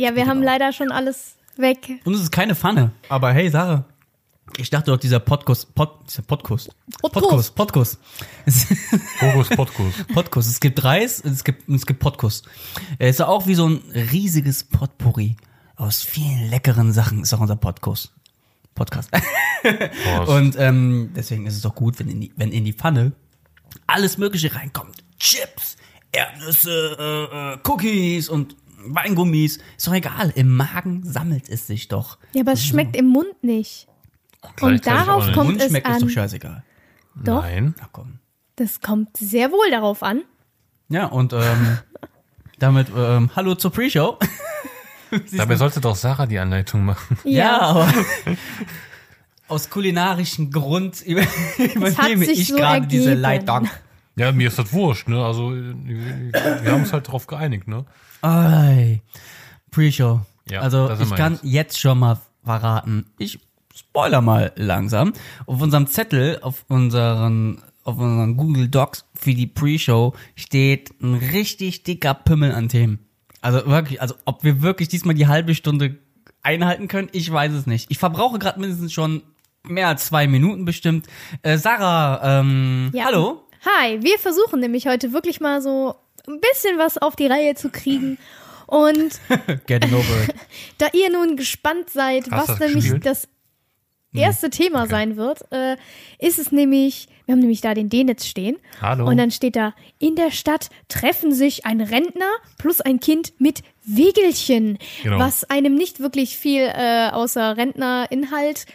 Ja, wir haben leider schon alles weg. Und es ist keine Pfanne. Aber hey, Sarah. Ich dachte doch, dieser Podcast, Pod, dieser Podcast, Podcast. Podcast, Podcast. Podcast. Podcast. Es gibt Reis und es gibt, und es gibt Podcast. Er ist auch wie so ein riesiges Potpourri aus vielen leckeren Sachen, ist auch unser Podcast. Podcast. Prost. Und ähm, deswegen ist es doch gut, wenn in die, wenn in die Pfanne alles Mögliche reinkommt. Chips, Erdnüsse, äh, äh, Cookies und Weingummis. Ist doch egal. Im Magen sammelt es sich doch. Ja, aber es schmeckt im Mund nicht. Und darauf kommt Mund es schmeckt es an. doch scheißegal. Doch, Nein. Na komm. das kommt sehr wohl darauf an. Ja, und ähm, damit ähm, hallo zur Pre-Show. Dabei sollte doch Sarah die Anleitung machen. Ja, aber aus kulinarischen Grund über, übernehme sich ich so gerade diese. Leitung. Ja, mir ist das wurscht, ne? Also, wir haben uns halt darauf geeinigt, ne? Ei, Pre-Show. Ja, also ich kann jetzt. jetzt schon mal verraten. Ich spoiler mal langsam. Auf unserem Zettel, auf unseren, auf unseren Google Docs für die Pre-Show steht ein richtig dicker Pimmel an Themen. Also wirklich, also ob wir wirklich diesmal die halbe Stunde einhalten können, ich weiß es nicht. Ich verbrauche gerade mindestens schon mehr als zwei Minuten bestimmt. Äh, Sarah, ähm, Ja. hallo. Hi, wir versuchen nämlich heute wirklich mal so ein bisschen was auf die Reihe zu kriegen. Und da ihr nun gespannt seid, Hast was nämlich gespielt? das erste Thema sein wird, äh, ist es nämlich, wir haben nämlich da den Denitz stehen. Hallo. Und dann steht da, in der Stadt treffen sich ein Rentner plus ein Kind mit Wegelchen, Genau. was einem nicht wirklich viel äh, außer Rentnerinhalt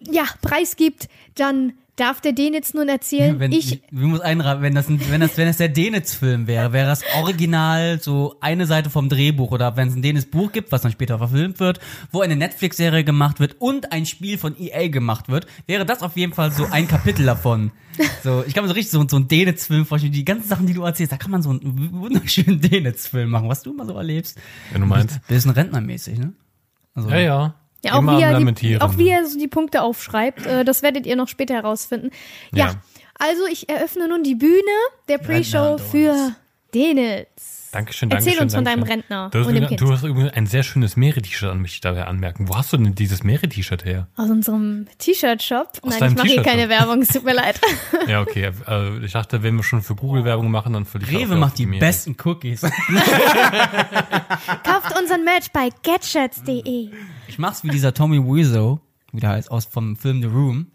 ja, preisgibt. Dann darf der Denitz nun erzählen, Wenn, ich wir muss einraten, wenn das, ein, wenn das, wenn das der Denitz-Film wäre, wäre das original so eine Seite vom Drehbuch oder wenn es ein Denitz-Buch gibt, was dann später verfilmt wird, wo eine Netflix-Serie gemacht wird und ein Spiel von EA gemacht wird, wäre das auf jeden Fall so ein Kapitel davon. So, ich kann mir so richtig so, so einen Denitz-Film vorstellen, die ganzen Sachen, die du erzählst, da kann man so einen wunderschönen Denitz-Film machen, was du immer so erlebst. Wenn du meinst. Bisschen rentnermäßig, ne? Also, Ja, ja. Ja, auch Immer wie, am er die, auch wie er so die Punkte aufschreibt, äh, das werdet ihr noch später herausfinden. Ja, Ja. also ich eröffne nun die Bühne der Pre-Show für Denitz. Dankeschön, Erzähl Dankeschön. uns von deinem. Rentner Du hast, und dem übrigens- Kind. du hast übrigens ein sehr schönes Meere-T-Shirt an mich dabei anmerken. Wo hast du denn dieses Meere-T-Shirt her? Aus unserem T-Shirt-Shop. Aus Nein, deinem ich mache hier keine Werbung, es tut mir leid. Ja, okay. Äh, ich dachte, wenn wir schon für Google Werbung machen, dann für dich. Rewe macht die besten Cookies. Kauft unseren Merch bei getshirts.de. Ich mach's wie dieser Tommy Wiseau, wie der heißt, aus vom Film The Room,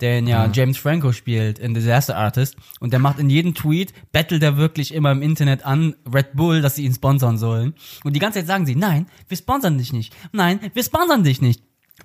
der ja James Franco spielt in Disaster Artist und der macht in jedem Tweet, bettelt er wirklich immer im Internet an Red Bull, dass sie ihn sponsern sollen. Und die ganze Zeit sagen sie, nein, wir sponsern dich nicht. Nein, wir sponsern dich nicht.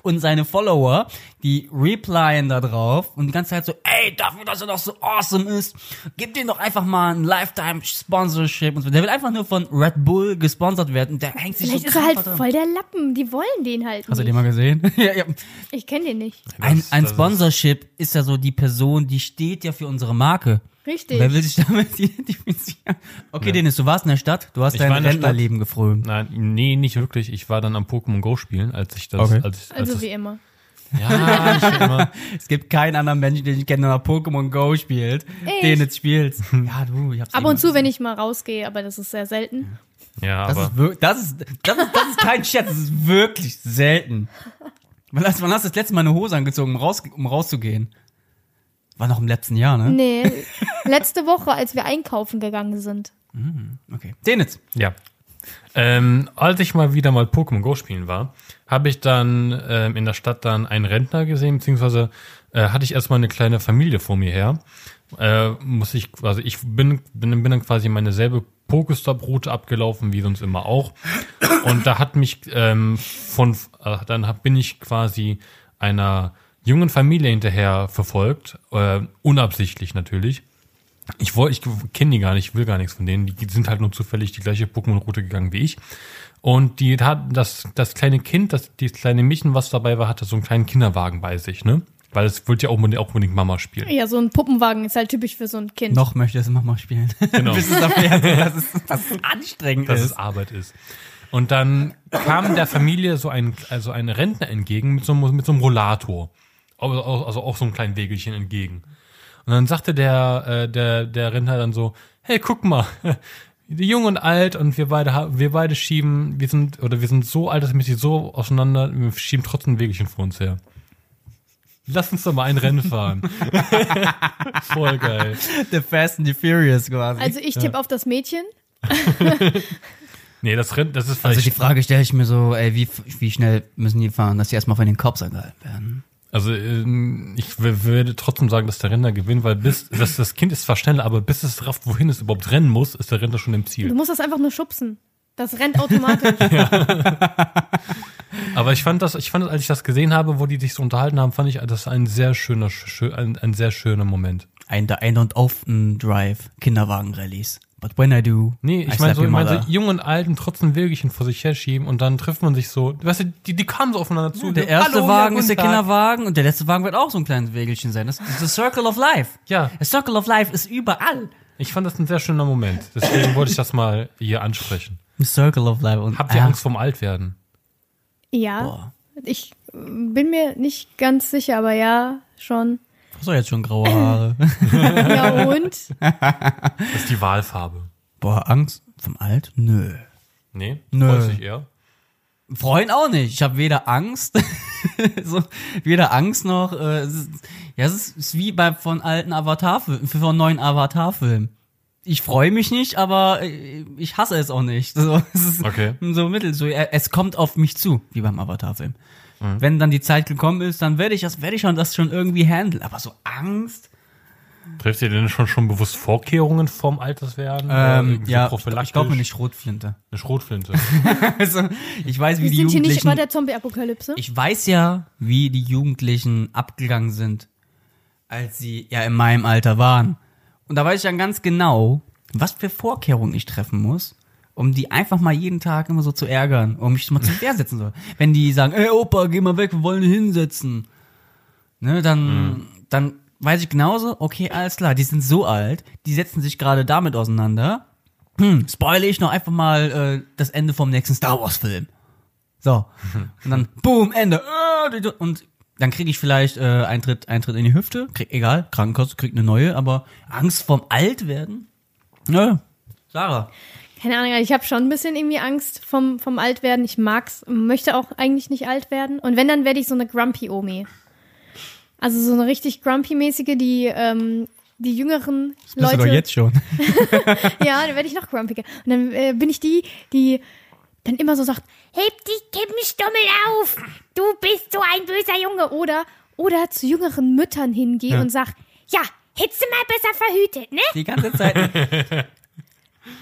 Und seine Follower, die replyen da drauf und die ganze Zeit so, ey, dafür, dass er doch so awesome ist, gib dem doch einfach mal ein Lifetime Sponsorship und so. Der will einfach nur von Red Bull gesponsert werden und der hängt sich Vielleicht so ist er halt dran. voll der Lappen. Die wollen den halt Hast du den nicht. mal gesehen? ja, ja. Ich kenne den nicht. Ein, ein Sponsorship ist, ja so die Person, die steht ja für unsere Marke. Richtig. Wer will sich damit identifizieren? Okay, Dennis, du warst in der Stadt, du hast Ich dein Rentnerleben gefrönt. Nein, nee, nicht wirklich. Ich war dann am Pokémon Go spielen, als ich das, Okay. als, als Also das, wie immer. ja, nicht wie immer. Es gibt keinen anderen Menschen, den ich kenne, der Pokémon Go spielt, Ich. den jetzt spielst. Ja, du, ich hab's Ab und zu, wenn gesehen. ich mal rausgehe, aber das ist sehr selten. Ja, Das aber ist, das, ist, das, ist, das ist kein Scherz, das ist wirklich selten. Wann hast, wann hast du das letzte Mal eine Hose angezogen, um, raus, um rauszugehen? War noch im letzten Jahr, ne? Nee, letzte Woche, als wir einkaufen gegangen sind. Okay. Dennis. Ja. Ähm, als ich mal wieder mal Pokémon Go spielen war, habe ich dann ähm, in der Stadt dann einen Rentner gesehen, beziehungsweise äh, hatte ich erstmal eine kleine Familie vor mir her. Äh, muss ich, also ich bin, bin, bin dann quasi meine selbe Pokestop-Route abgelaufen, wie sonst immer auch. Und da hat mich ähm, von, äh, dann hab, bin ich quasi einer jungen Familie hinterher verfolgt, äh, unabsichtlich natürlich. Ich wollte, ich kenne die gar nicht, ich will gar nichts von denen. Die sind halt nur zufällig die gleiche Pokémon-Route gegangen wie ich. Und die hat das, das kleine Kind, das, das kleine Mädchen, was dabei war, hatte so einen kleinen Kinderwagen bei sich, ne? Weil es wollte ja auch unbedingt, auch unbedingt Mama spielen. Ja, so ein Puppenwagen ist halt typisch für so ein Kind. Noch möchte es mal spielen. Genau. Bis es erfährt, dass es, dass es anstrengend dass ist. es Arbeit ist. Und dann kam der Familie so ein, also ein Rentner entgegen mit so, einem- mit so einem Rollator. Also, auch so einem kleinen Wägelchen entgegen. Und dann sagte der, äh, der, der Rentner dann so, hey, guck mal, jung und alt und wir beide, wir beide schieben, wir sind, oder wir sind so altersmäßig so auseinander, wir schieben trotzdem ein Wegchen vor uns her. Lass uns doch mal ein Rennen fahren. Voll geil. The Fast and the Furious quasi. Also ich tippe auf das Mädchen. Nee, das Rennen, das ist Also die Frage stelle ich mir so, ey, wie, wie schnell müssen die fahren, dass die erstmal von den Cops angehalten werden? Also ähm, ich würde trotzdem sagen, dass der Renner gewinnt, weil bis, das, das Kind ist zwar schneller, aber bis es rafft, wohin es überhaupt rennen muss, ist der Renner schon im Du Ziel. musst das einfach nur schubsen. Das rennt automatisch. Aber ich fand das, ich fand, als ich das gesehen habe, wo die sich so unterhalten haben, fand ich das ein sehr schöner, schö ein, ein sehr schöner Moment. I, I don't often drive Kinderwagen-Rallies. But when I do, Nee, ich meine so, ich mother. so jung und alten trotzdem Wegchen vor sich herschieben und dann trifft man sich so. Weißt du, die, die kamen so aufeinander zu. Der erste "Hallo, ja, Wagen ist der Tag." Kinderwagen und der letzte Wagen wird auch so ein kleines Wägelchen sein. Das ist the Circle of Life. Ja. The Circle of Life ist überall. Ich fand das ein sehr schöner Moment. Deswegen wollte ich das mal hier ansprechen. The Circle of Life. Und Habt ihr ah, Angst vorm Altwerden? Ja. Boah. Ich bin mir nicht ganz sicher, aber ja, schon. Was soll jetzt schon graue Haare? Ja, und? Das ist die Wahlfarbe. Boah, Angst vom Alt? Nö. Nee? Nö. Freust dich eher? Freuen auch nicht. Ich habe weder Angst, so, weder Angst noch. Äh, es ist, ja, es ist, es ist wie bei von alten Avatar-Filmen, von neuen Avatar-Filmen. Ich freue mich nicht, aber äh, ich hasse es auch nicht. So, es ist Okay. so mittel. So, äh, es kommt auf mich zu, wie beim Avatar-Film. Wenn dann die Zeit gekommen ist, dann werde ich das, werde ich schon das schon irgendwie handeln. Aber so Angst. Trifft ihr denn schon, schon bewusst Vorkehrungen vorm Alterswerden? Ähm, irgendwie ja, prophylaktisch? ich glaube mir nicht Schrotflinte. Eine Schrotflinte. Also, ich weiß, wie Wir die sind hier nicht Jugendlichen. bei der Zombie-Apokalypse. Ich weiß ja, wie die Jugendlichen abgegangen sind, als sie ja in meinem Alter waren. Und da weiß ich dann ganz genau, was für Vorkehrungen ich treffen muss, um die einfach mal jeden Tag immer so zu ärgern, um mich mal zu Wehr setzen soll. Wenn die sagen, ey Opa, geh mal weg, wir wollen hinsetzen. Ne, dann, dann weiß ich genauso, okay, alles klar, die sind so alt, die setzen sich gerade damit auseinander. Hm, spoile ich noch einfach mal äh, das Ende vom nächsten Star Wars Film. So. Und dann, boom, Ende. Und dann kriege ich vielleicht äh, Eintritt, Eintritt in die Hüfte. Krieg, egal, Krankenkasse kriegt eine neue, aber Angst vorm Altwerden? Nö. Sarah. Keine Ahnung, ich habe schon ein bisschen irgendwie Angst vom, vom Altwerden. Ich mag's, möchte auch eigentlich nicht alt werden. Und wenn, dann werde ich so eine Grumpy-Omi. Also so eine richtig Grumpy-mäßige, die ähm, die jüngeren Leute. schon. Ja, dann werde ich noch grumpiger. Und dann äh, bin ich die, die dann immer so sagt, heb die Kippenstummel auf, du bist so ein böser Junge. Oder, oder zu jüngeren Müttern hingehe Ja. und sag, ja, hättest du mal besser verhütet, ne? Die ganze Zeit.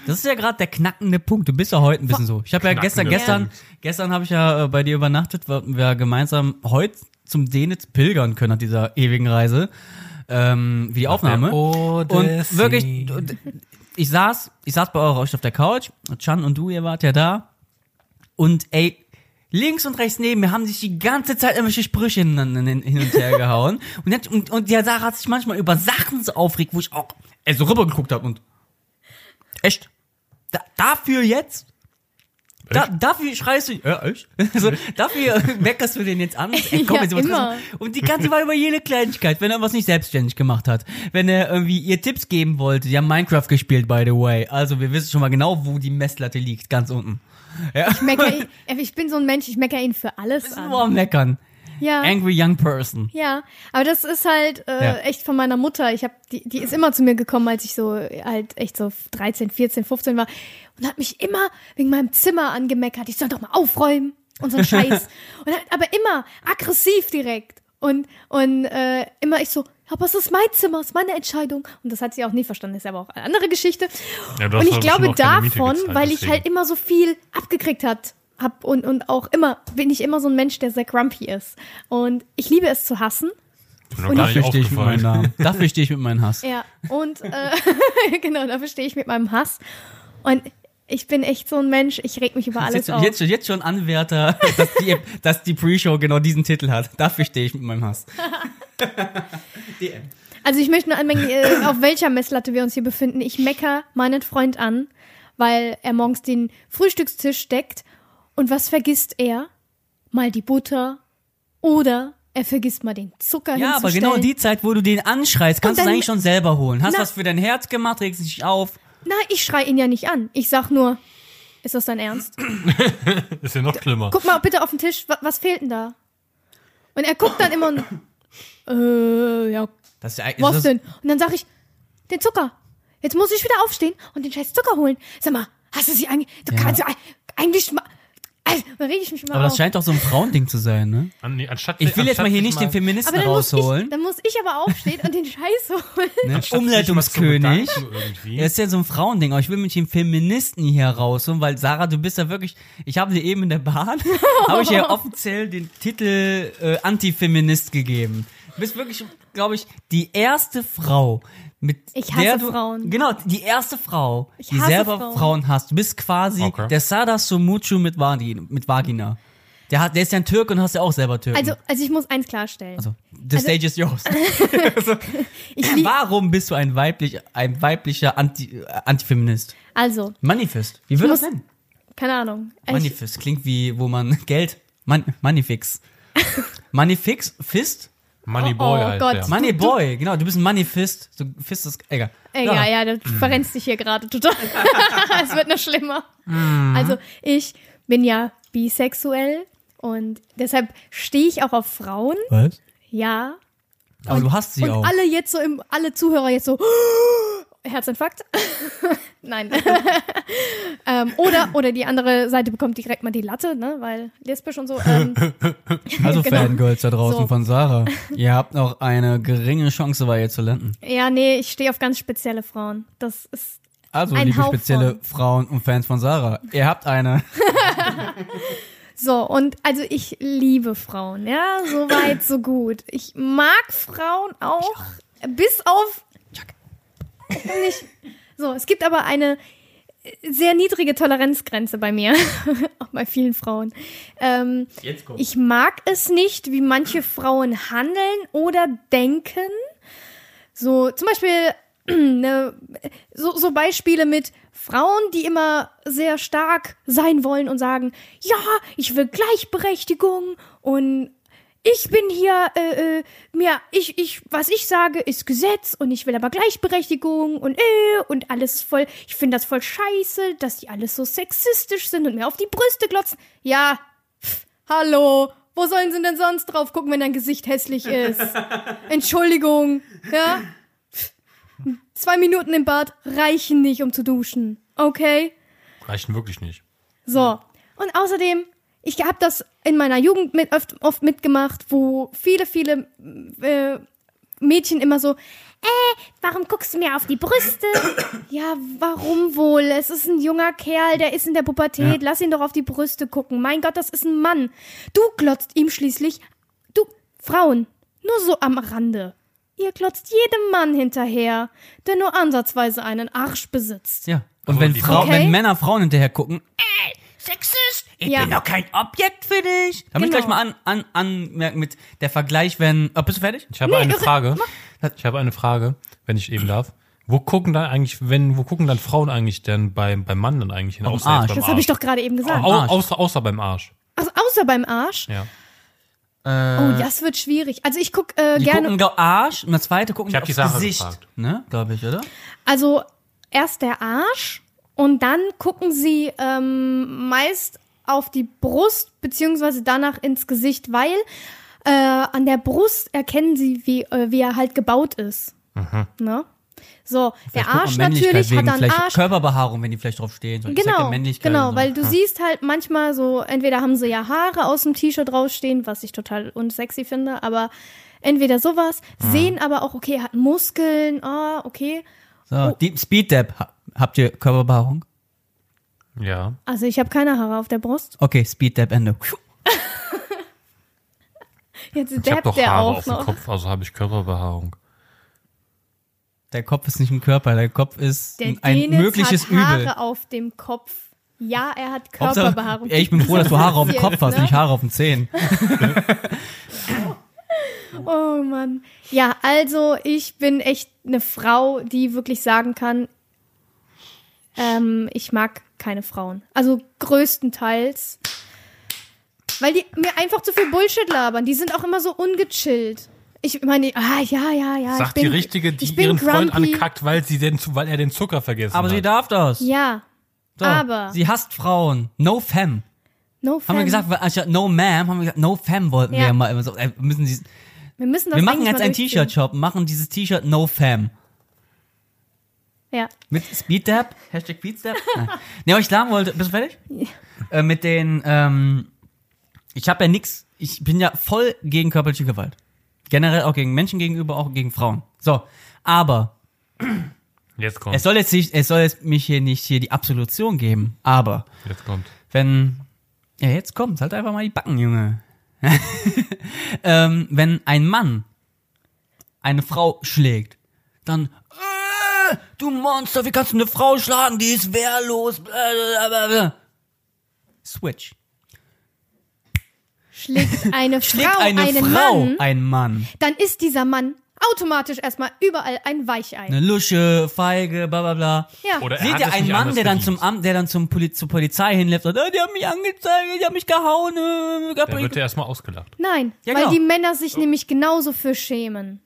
Das ist ja gerade der knackende Punkt. Du bist ja heute ein bisschen so. Ich habe ja gestern, gestern, gestern habe ich ja äh, bei dir übernachtet, weil wir gemeinsam heute zum Denitz pilgern können nach dieser ewigen Reise. Ähm, wie die Aufnahme. Und wirklich, ich saß, ich saß bei euch auf der Couch, Chan und du, ihr wart ja da. Und ey, links und rechts neben mir haben sich die ganze Zeit irgendwelche Sprüche hin, und her gehauen. Und, und, und der Sarah hat sich manchmal über Sachen so aufregt, wo ich auch ey, so rübergeguckt habe und echt? Da, dafür jetzt? Da, dafür schreist du, ja, echt? Also, dafür meckerst du den jetzt an. Ey, komm, Ja, jetzt immer. und die ganze war über jede Kleinigkeit, wenn er was nicht selbstständig gemacht hat. Wenn er irgendwie ihr Tipps geben wollte. Die haben Minecraft gespielt, by the way. Also wir wissen schon mal genau, wo die Messlatte liegt, ganz unten. Ja. Ich mecker ihn, äh, ich bin so ein Mensch, ich mecker ihn für alles Nur am an. Meckern. Ja. Angry young person. Ja, aber das ist halt äh, Ja. echt von meiner Mutter. Ich habe die, die ist immer zu mir gekommen, als ich so halt echt so 13, 14, 15 war und hat mich immer wegen meinem Zimmer angemeckert. Ich soll doch mal aufräumen und so ein Scheiß. und hat, aber immer aggressiv direkt und und äh, immer ich so, aber es ist mein Zimmer, es ist meine Entscheidung und das hat sie auch nie verstanden. Ist aber auch eine andere Geschichte. Ja, und ich glaube davon, weil ich halt immer so viel abgekriegt hat hab und und auch immer bin ich immer so ein Mensch, der sehr grumpy ist und ich liebe es zu hassen. Und Dafür stehe ich mit meinem. Namen. Dafür stehe ich mit meinem Hass. Ja, und äh, genau, dafür stehe ich mit meinem Hass. Und ich bin echt so ein Mensch, ich reg mich über alles Jetzt, auf. jetzt, schon- jetzt schon Anwärter, dass die, dass die Pre-Show genau diesen Titel hat. Dafür stehe ich mit meinem Hass. DM. Also ich möchte nur anmerken, äh, auf welcher Messlatte wir uns hier befinden. Ich mecker meinen Freund an, weil er morgens den Frühstückstisch deckt. Und was vergisst er? Mal die Butter oder er vergisst mal den Zucker Ja, aber genau die Zeit, wo du den anschreist, kannst du es eigentlich schon selber holen. Hast Na- was für dein Herz gemacht, regst dich auf. Na, ich schrei ihn ja nicht an. Ich sag nur, ist das dein Ernst? Ist ja noch schlimmer. Guck mal bitte auf den Tisch, was, was fehlt denn da? Und er guckt dann immer und, äh, ja, Das ist, was das, denn? Und dann sag ich, den Zucker. Jetzt muss ich wieder aufstehen und den scheiß Zucker holen. Sag mal, hast du sie eigentlich, du Ja. kannst ja eigentlich mal, also, dann reg ich mich mal Aber das auf. scheint doch so ein Frauending zu sein, ne? An, nee, anstatt, Ich will jetzt mal hier nicht den Feministen aber dann muss, ich, rausholen. dann muss ich aber aufstehen und den Scheiß holen. Ne? anstatt sich mal zu Umleitungskönig. bedanken irgendwie. Er ist ja so ein Frauending, aber ich will mit dem Feministen hier rausholen, weil Sarah, du bist ja wirklich, ich habe dir eben in der Bahn, habe ich ja offiziell den Titel äh, Antifeminist gegeben. Du bist wirklich, glaube ich, die erste Frau, mit Ich hasse der du, Frauen. Genau, die erste Frau, Ich die selber Frauen. Frauen. hasst. Du bist quasi Okay. der Sada Sumucu mit, Vagina, mit Vagina. Der, hat, der ist ja ein Türk und hast ja auch selber Türken. Also, also ich muss eins klarstellen. also the stage is yours. ich lieb, Warum bist du ein, weiblich, ein weiblicher Anti, äh, Antifeminist? also, Manifest. Wie würde das nennen? keine Ahnung. Ich, Manifest klingt wie, wo man Geld. Man, Manifix. Manifix? Fist? Money Oh, Boy oh heißt Gott. der. Money Boy, genau, du bist ein Manifest. So, Fist ist, egal. Egal, ja, du verrennst dich hier gerade total. es wird noch schlimmer. Also, ich bin ja bisexuell und deshalb stehe ich auch auf Frauen. Was? Ja. Aber du hast sie und auch. alle jetzt so im, alle Zuhörer jetzt so, Herzinfarkt? Nein. ähm, oder, oder die andere Seite bekommt direkt mal die Latte, ne, weil lesbisch und so. Ähm, also genau. Fangirls da draußen So. von Sarah. Ihr habt noch eine geringe Chance, bei ihr zu landen. ja, nee, ich stehe auf ganz spezielle Frauen. Das ist Also, Ein liebe Hauch spezielle von. Frauen und Fans von Sarah, ihr habt eine. So, und also ich liebe Frauen, ja, so weit, so gut. Ich mag Frauen auch, bis auf nicht. So, es gibt aber eine sehr niedrige Toleranzgrenze bei mir, auch bei vielen Frauen. Ähm, ich mag es nicht, wie manche Frauen handeln oder denken. So, zum Beispiel, ne, so, so Beispiele mit Frauen, die immer sehr stark sein wollen und sagen, ja, ich will Gleichberechtigung und ich bin hier, äh, äh, mir, ich, ich, was ich sage, ist Gesetz und ich will aber Gleichberechtigung und äh, und alles voll, ich finde das voll scheiße, dass die alles so sexistisch sind und mir auf die Brüste glotzen. Ja, pff, hallo, wo sollen sie denn sonst drauf gucken, wenn dein Gesicht hässlich ist? Entschuldigung, ja? Pff, Zwei Minuten im Bad reichen nicht, um zu duschen, okay? Reichen wirklich nicht. So. Und außerdem, ich habe das in meiner Jugend mit, oft, oft mitgemacht, wo viele, viele äh, Mädchen immer so, äh, warum guckst du mir auf die Brüste? ja, warum wohl? Es ist ein junger Kerl, der ist in der Pubertät, lass ihn doch auf die Brüste gucken. Mein Gott, das ist ein Mann. Du glotzt ihm schließlich, du, Frauen, nur so am Rande. Ihr glotzt jedem Mann hinterher, der nur ansatzweise einen Arsch besitzt. Ja. Und wenn, Frau, Okay. wenn Männer Frauen hinterher gucken, ey, Sexist, ich Ja. bin doch kein Objekt für dich. Damit Genau. gleich mal an, an, anmerken mit der Vergleich, wenn, oh, bist du fertig? Ich habe Nee, eine Frage. Ich habe eine Frage, wenn ich eben darf. Wo gucken dann eigentlich, wenn, wo gucken dann Frauen eigentlich denn beim, beim Mann dann eigentlich hin? Am Außer Arsch. jetzt beim Das habe ich doch gerade eben gesagt. Au, außer, außer beim Arsch. Also außer beim Arsch. Ja. Oh, das wird schwierig. Also ich guck äh, Die gerne. gucken glaub, Arsch und das zweite gucken Ich die hab die aufs Sache Gesicht. gefragt. Ne, glaube ich, oder? Also erst der Arsch und dann gucken sie ähm, meist auf die Brust beziehungsweise danach ins Gesicht, weil äh, an der Brust erkennen sie, wie, äh, wie er halt gebaut ist. Ne? So, der Vielleicht man Arsch natürlich wegen hat dann vielleicht Arsch. Körperbehaarung, wenn die vielleicht drauf stehen. So, Genau, genau, so. weil du siehst halt manchmal so, entweder haben sie ja Haare aus dem T-Shirt rausstehen, was ich total unsexy finde, aber entweder sowas, sehen aber auch, okay, hat Muskeln, ah, okay. So, die Speed Dab. Ha- Habt ihr Körperbehaarung? Ja. Also ich habe keine Haare auf der Brust. Okay, Speed Dab Ende. Jetzt Ich habe doch der Haare auch auf dem noch. Kopf, also habe ich Körperbehaarung. Der Kopf ist nicht ein Körper, der Kopf ist Der ein Dennis mögliches hat Haare Übel. auf dem Kopf. Ja, er hat Hauptsache- Körperbehaarung. Ey, ich bin froh, dass du Haare auf dem Kopf hast, ne? nicht Haare auf den Zehen. Oh Mann. Ja, also ich bin echt eine Frau, die wirklich sagen kann, ähm, ich mag keine Frauen. Also größtenteils. Weil die mir einfach zu viel Bullshit labern. Die sind auch immer so ungechillt. Ich meine, ah, ja, ja, ja. Sagt ich bin, die Richtige, die ich bin ihren Freund grumpy. ankackt, weil, sie den, weil er den Zucker vergessen Aber hat. sie darf das. Ja, So. aber- Sie hasst Frauen. No femme. no Haben wir gesagt, weil anstatt no ma'am, haben wir gesagt, no femme wollten wir Ja. ja mal immer so. Müssen sie, wir müssen das wir machen jetzt mal ein durchziehen. T-Shirt-Shop, machen dieses T-Shirt no femme. Ja. Mit Speeddab? Hashtag Speeddab? Nein. Nee, aber ich sagen wollte, bist du fertig? Äh, mit den, ähm, ich habe ja nix, ich bin ja voll gegen körperliche Gewalt. Generell auch gegen Menschen gegenüber, auch gegen Frauen. So, aber Jetzt kommt. es soll jetzt nicht, es soll jetzt mich hier nicht hier die Absolution geben, aber Jetzt kommt. wenn, ja jetzt kommt, halt einfach mal die Backen, Junge. ähm, wenn ein Mann eine Frau schlägt, dann, du Monster, wie kannst du eine Frau schlagen? Die ist wehrlos. Blablabla. Switch. Schlägt eine Schlägt Frau eine einen Frau Mann, einen Mann. dann ist dieser Mann automatisch erstmal überall ein Weichei. Eine Lusche, Feige, bla bla bla. Ja. Oder er Seht hat ihr einen Mann, der dann zum. Amt, der dann zum Poli zur Polizei hinläuft und sagt, ah, die haben mich angezeigt, die haben mich gehauen. Äh, Da wird er erstmal ausgelacht. Nein, Ja, weil genau. die Männer sich nämlich genauso für schämen.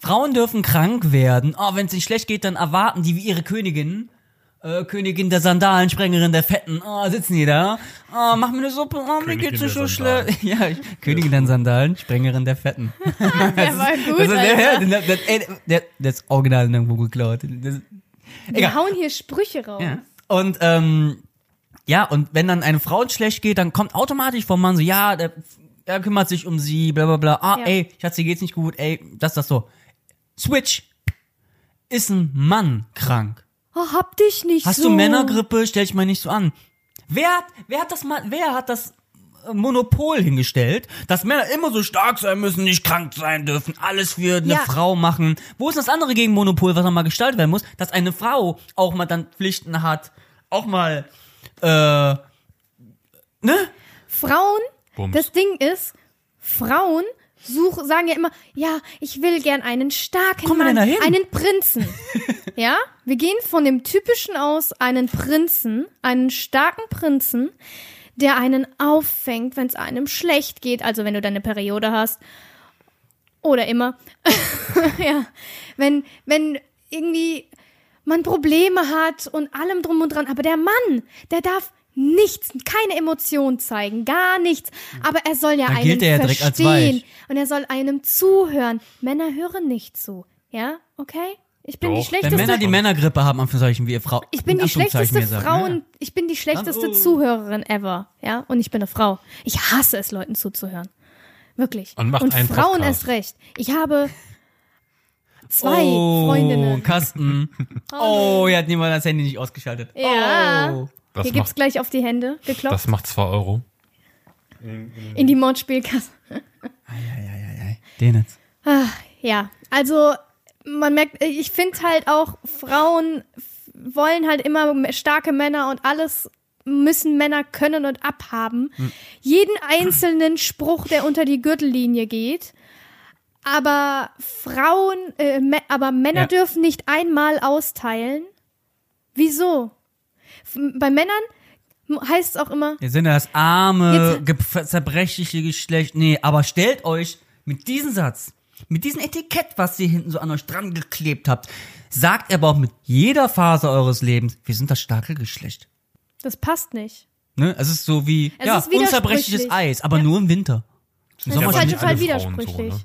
Frauen dürfen krank werden. Oh, wenn es nicht schlecht geht, dann erwarten die wie ihre Königin. Äh, Königin der Sandalen, Sprengerin der Fetten. Oh, sitzen die da. Oh, mach mir eine Suppe. Oh, mir Königin geht's nicht so der schlecht. Ja, ich- Königin der Sandalen, Sprengerin der Fetten. Der war gut, Das ist, der, Alter. der, der, der, der, das Original irgendwo geklaut. Das, Wir egal. hauen hier Sprüche raus. Ja. Und ähm, ja, und wenn dann eine Frau schlecht geht, dann kommt automatisch vom Mann so, ja, der, er kümmert sich um sie, bla bla bla. Ah, Ja. ey, Schatz, dir geht's nicht gut, ey, das, das so. Switch. Ist ein Mann krank? Oh, hab dich nicht Hast so. du Männergrippe? Stell dich mal nicht so an. Wer hat, wer hat das mal, wer hat das äh, Monopol hingestellt, dass Männer immer so stark sein müssen, nicht krank sein dürfen, alles für eine Ja. Frau machen. Wo ist das andere Gegenmonopol, was noch mal gestaltet werden muss, dass eine Frau auch mal dann Pflichten hat, auch mal, äh, ne? Frauen, Bums. das Ding ist, Frauen such, sagen ja immer, ja, ich will gern einen starken Kommen Mann, einen Prinzen. ja, wir gehen von dem typischen aus, einen Prinzen, einen starken Prinzen, der einen auffängt, wenn es einem schlecht geht, also wenn du deine Periode hast oder immer. ja, wenn wenn irgendwie man Probleme hat und allem drum und dran, aber der Mann, der darf nichts, keine Emotion zeigen, gar nichts, aber er soll ja Da einen er ja direkt als verstehen und er soll einem zuhören. Männer hören nicht zu, ja, okay? Ich bin Doch. die Wenn Wenn schlechteste Männer die Männergrippe haben, Anführungszeichen, wie ihr Frau. ich bin in die schlechteste Frauen, ne? ich bin die schlechteste oh. Zuhörerin ever, ja, und ich bin eine Frau. Ich hasse es, Leuten zuzuhören. Wirklich. Und macht einen Frauen Podcast. erst recht. Ich habe zwei oh, Freundinnen. Kasten. Oh, hier hat niemand das Handy nicht ausgeschaltet. Ja. Oh. Das Hier gibt's macht, gleich auf die Hände geklopft das macht 2 Euro. in die Mordspielkasse. Den jetzt. Ah, ja, also man merkt, ich finde halt auch, Frauen wollen halt immer starke Männer und alles müssen Männer können und abhaben. Jeden einzelnen Spruch, der unter die Gürtellinie geht. Aber Frauen, äh, aber Männer Ja. dürfen nicht einmal austeilen. Wieso? Bei Männern heißt es auch immer, Wir sind ja das arme, zerbrechliche Geschlecht. Nee, aber stellt euch mit diesem Satz, mit diesem Etikett, was ihr hinten so an euch dran geklebt habt, sagt er aber auch mit jeder Phase eures Lebens, wir sind das starke Geschlecht. das passt nicht. Ne? Es ist so wie, Es ja, ist widersprüchlich. unzerbrechliches Eis, aber Ja. nur im Winter. Im Das Sommer ist halt total Frauen so, widersprüchlich. ne?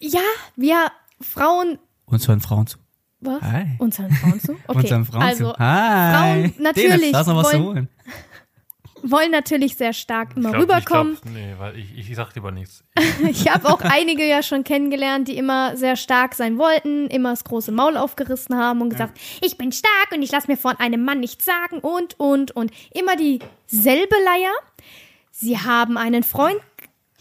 Ja, wir Frauen Uns hören Frauen zu. Was? Hi. Uns hören Frauen zu? Okay. Uns hören Frauen also, zu. Hi. Frauen natürlich Dennis, da ist noch was zu wollen- holen. wollen natürlich sehr stark immer Ich glaub- rüberkommen. Ich glaub, nee, weil ich, ich sag lieber nichts. Ich habe auch einige ja schon kennengelernt, die immer sehr stark sein wollten, immer das große Maul aufgerissen haben und gesagt, ich bin stark und ich lasse mir von einem Mann nichts sagen und, und, und. Immer dieselbe Leier. Sie haben einen Freund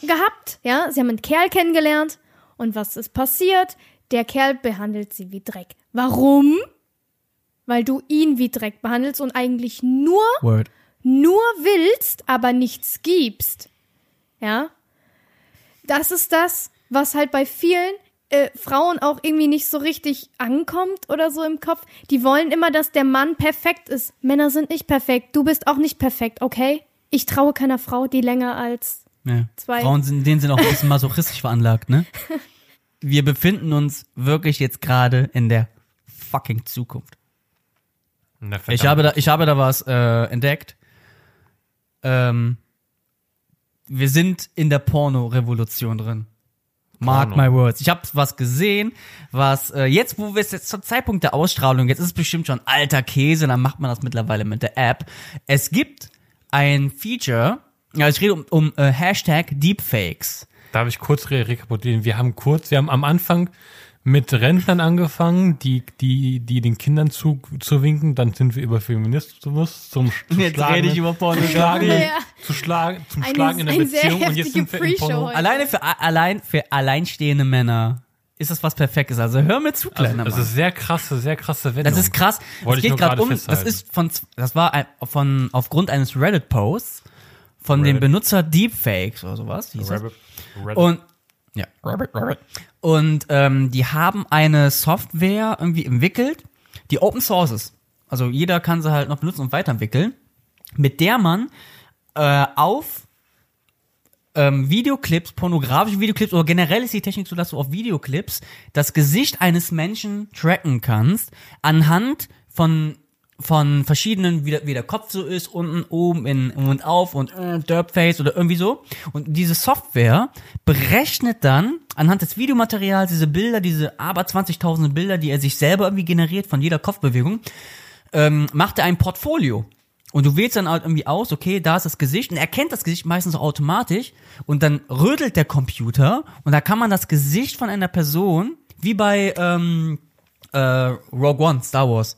gehabt, ja, sie haben einen Kerl kennengelernt und was ist passiert? Der Kerl behandelt sie wie Dreck. Warum? Weil du ihn wie Dreck behandelst und eigentlich nur Word. nur willst, aber nichts gibst. Ja? Das ist das, was halt bei vielen äh, Frauen auch irgendwie nicht so richtig ankommt oder so im Kopf. Die wollen immer, dass der Mann perfekt ist. Männer sind nicht perfekt. Du bist auch nicht perfekt, okay? Ich traue keiner Frau, die länger als Ja. Zwei. Frauen sind, denen sind auch ein bisschen masochistisch veranlagt, ne? Wir befinden uns wirklich jetzt gerade in der fucking Zukunft. Na, Ich habe da, ich habe da was äh, entdeckt. Ähm, wir sind in der Porno-Revolution drin. Mark Porno. my words. Ich habe was gesehen, was äh, jetzt, wo wir es jetzt zum Zeitpunkt der Ausstrahlung, jetzt ist es bestimmt schon alter Käse, dann macht man das mittlerweile mit der App. Es gibt ein Feature, ja, ich rede um, um äh, Hashtag Deepfakes. Darf ich kurz re rekapitulieren? Wir haben kurz, wir haben am Anfang mit Rentnern angefangen, die, die, die den Kindern zu, zu winken. Dann sind wir über Feminismus zum, Sch- zu Jetzt Schlagen, rede ich über Porno. zu Schlagen, Ja. zu Schlagen, zum Eine- Schlagen in der Beziehung und jetzt heftige sind wir im Pre-Show Porno. Alleine für, allein für alleinstehende Männer ist das was Perfektes. Also hör mir zu, kleiner Also, das Mann. ist sehr krasse, sehr krasse Wendung. Das ist krass. Wollte es geht gerade um, das festhalten. ist von, das war ein, von, aufgrund eines Reddit-Posts von dem Reddit. Benutzer Deepfakes oder sowas. Hieß das. Rabbit. Und, ja, Rabbit, Rabbit. Und, ähm, die haben eine Software irgendwie entwickelt, die Open Source ist. Also jeder kann sie halt noch benutzen und weiterentwickeln, mit der man, äh, auf, ähm, Videoclips, pornografische Videoclips oder generell ist die Technik so, dass du auf Videoclips das Gesicht eines Menschen tracken kannst anhand von von verschiedenen, wie der, wie der Kopf so ist, unten, oben, in, und auf und äh, Derpface oder irgendwie so. Und diese Software berechnet dann anhand des Videomaterials diese Bilder, diese aber 20.000 Bilder, die er sich selber irgendwie generiert von jeder Kopfbewegung, ähm, macht er ein Portfolio. Und du wählst dann halt irgendwie aus, okay, da ist das Gesicht und er kennt das Gesicht meistens auch automatisch und dann rödelt der Computer und da kann man das Gesicht von einer Person, wie bei ähm, äh, Rogue One, Star Wars,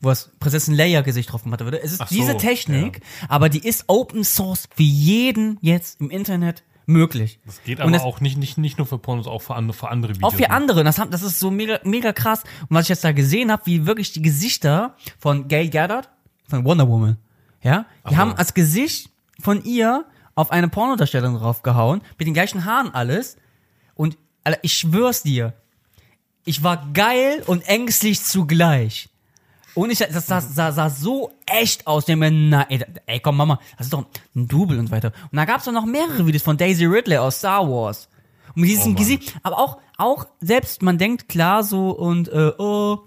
wo das Prinzessin Leia Gesicht drauf gemacht wurde. Es ist Ach so, diese Technik, aber die ist Open Source für jeden jetzt im Internet möglich. Das geht Und aber das- auch nicht, nicht, nicht nur für Pornos, auch für andere, für andere Videos. auch für andere. Das, haben, das ist so mega, mega krass. Und was ich jetzt da gesehen habe, wie wirklich die Gesichter von Gail Gadot, von Wonder Woman, ja, die so. haben das Gesicht von ihr auf eine Pornodarstellerin draufgehauen, mit den gleichen Haaren alles. Und Alter, ich schwör's dir, ich war geil und ängstlich zugleich. Und ich, das sah, sah, sah so echt aus. Ich mir, na, ey, ey, komm, Mama, das ist doch ein Double und so weiter. Und da gab's doch noch mehrere Videos von Daisy Ridley aus Star Wars. Und mit diesem Oh. Gesicht, aber auch, auch selbst, man denkt klar so und, äh, oh,